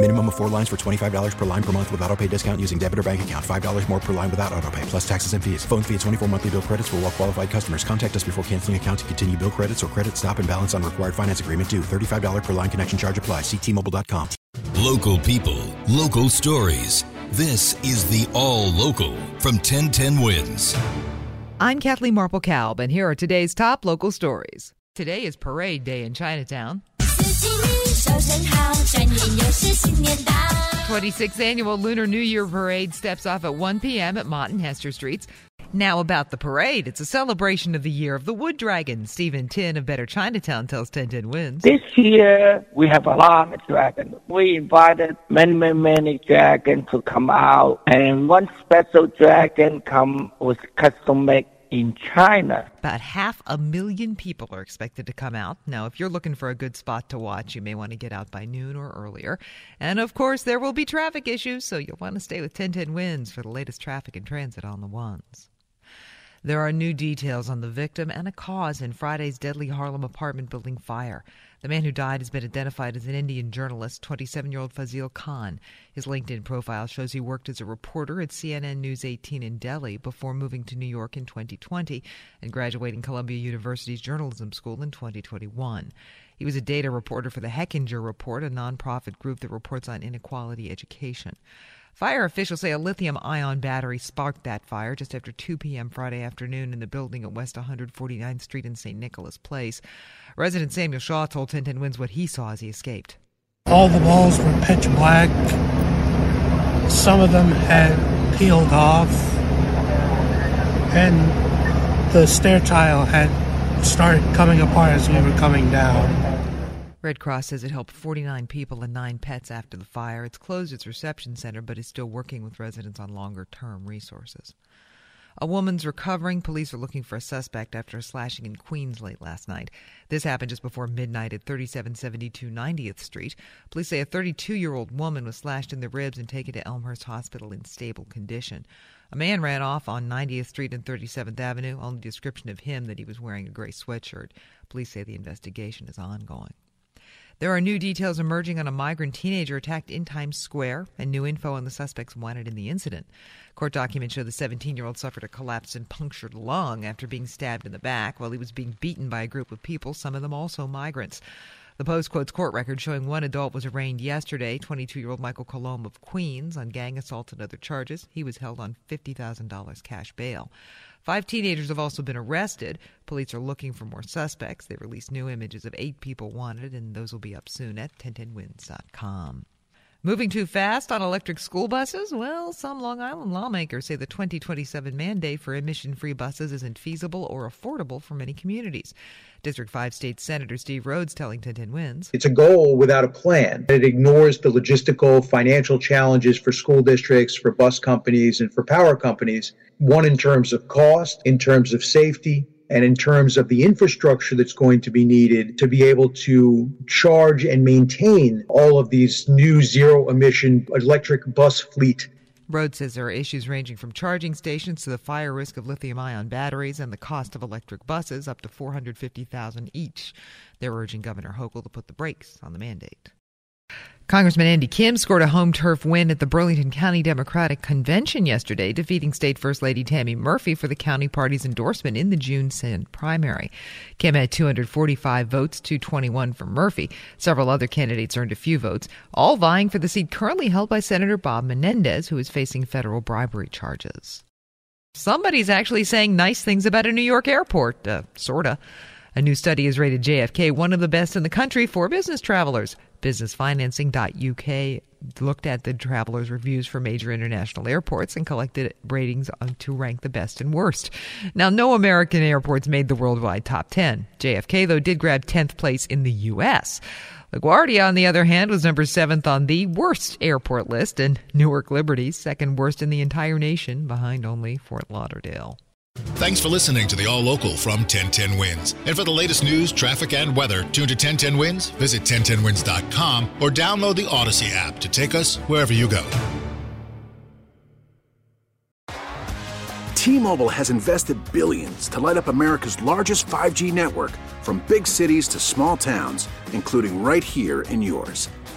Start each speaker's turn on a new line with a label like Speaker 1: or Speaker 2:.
Speaker 1: Minimum of four lines for $25 per line per month with auto pay discount using debit or bank account. $5 more per line without auto pay, plus taxes and fees. Phone fee at 24 monthly bill credits for all well qualified customers. Contact us before canceling account to continue bill credits or credit stop and balance on required finance agreement due. $35 per line connection charge apply. Ctmobile.com.
Speaker 2: Local people, local stories. This is the All Local from 1010 Wins.
Speaker 3: I'm Kathleen Marple Kalb, and here are today's top local stories. Today is Parade Day in Chinatown. 26th annual Lunar New Year Parade steps off at 1 p.m. at Mott and Hester Streets. Now about the parade. It's a celebration of the year of the wood dragon. Stephen Tin of Better Chinatown tells 1010 Wins.
Speaker 4: This year we have a lot of dragons. We invited many, many, many dragons to come out, and one special dragon come was custom made in China.
Speaker 3: About half a million people are expected to come out. Now, if you're looking for a good spot to watch, you may want to get out by noon or earlier. And of course, there will be traffic issues, so you'll want to stay with 1010 Wins for the latest traffic and transit on the ones. There are new details on the victim and a cause in Friday's deadly Harlem apartment building fire. The man who died has been identified as an Indian journalist, 27 year old Fazil Khan. His LinkedIn profile shows he worked as a reporter at CNN News 18 in Delhi before moving to New York in 2020 and graduating Columbia University's journalism school in 2021. He was a data reporter for the Hechinger Report, a nonprofit group that reports on inequality education. Fire officials say a lithium ion battery sparked that fire just after 2 p.m. Friday afternoon in the building at West 149th Street in St. Nicholas Place. Resident Samuel Shaw told 1010 Wins what he saw as he escaped.
Speaker 5: All the walls were pitch black. Some of them had peeled off. And the stair tile had started coming apart as we were coming down.
Speaker 3: Red Cross says it helped 49 people and nine pets after the fire. It's closed its reception center, but is still working with residents on longer term resources. A woman's recovering. Police are looking for a suspect after a slashing in Queens late last night. This happened just before midnight at 3772 90th Street. Police say a 32 year old woman was slashed in the ribs and taken to Elmhurst Hospital in stable condition. A man ran off on 90th Street and 37th Avenue. Only description of him that he was wearing a gray sweatshirt. Police say the investigation is ongoing. There are new details emerging on a migrant teenager attacked in Times Square and new info on the suspects wanted in the incident. Court documents show the 17 year old suffered a collapsed and punctured lung after being stabbed in the back while he was being beaten by a group of people, some of them also migrants. The Post quotes court records showing one adult was arraigned yesterday, 22 year old Michael Colomb of Queens, on gang assault and other charges. He was held on $50,000 cash bail. Five teenagers have also been arrested. Police are looking for more suspects. They released new images of eight people wanted, and those will be up soon at 1010wins.com. Moving too fast on electric school buses? Well, some Long Island lawmakers say the 2027 mandate for emission free buses isn't feasible or affordable for many communities. District 5 State Senator Steve Rhoads telling 1010 Wins.
Speaker 6: It's a goal without a plan. It ignores the logistical, financial challenges for school districts, for bus companies, and for power companies. One in terms of cost, in terms of safety, and in terms of the infrastructure that's going to be needed to be able to charge and maintain all of these new zero emission electric bus fleet.
Speaker 3: Rhoads says there are issues ranging from charging stations to the fire risk of lithium ion batteries and the cost of electric buses up to 450,000 each. They're urging Governor Hochul to put the brakes on the mandate. Congressman Andy Kim scored a home turf win at the Burlington County Democratic Convention yesterday, defeating State First Lady Tammy Murphy for the county party's endorsement in the June Senate primary. Kim had 245 votes, 221 for Murphy. Several other candidates earned a few votes, all vying for the seat currently held by Senator Bob Menendez, who is facing federal bribery charges. Somebody's actually saying nice things about a New York airport, uh, sorta. A new study has rated JFK one of the best in the country for business travelers. Businessfinancing.uk looked at the travelers' reviews for major international airports and collected ratings to rank the best and worst. Now, no American airports made the worldwide top 10. JFK, though, did grab 10th place in the U.S. LaGuardia, on the other hand, was number seventh on the worst airport list, and Newark Liberty, second worst in the entire nation, behind only Fort Lauderdale.
Speaker 7: Thanks for listening to the All Local from 1010 Wins. And for the latest news, traffic, and weather, tune to 1010 Wins, visit 1010wins.com, or download the Audacy app to take us wherever you go.
Speaker 8: T Mobile has invested billions to light up America's largest 5G network from big cities to small towns, including right here in yours.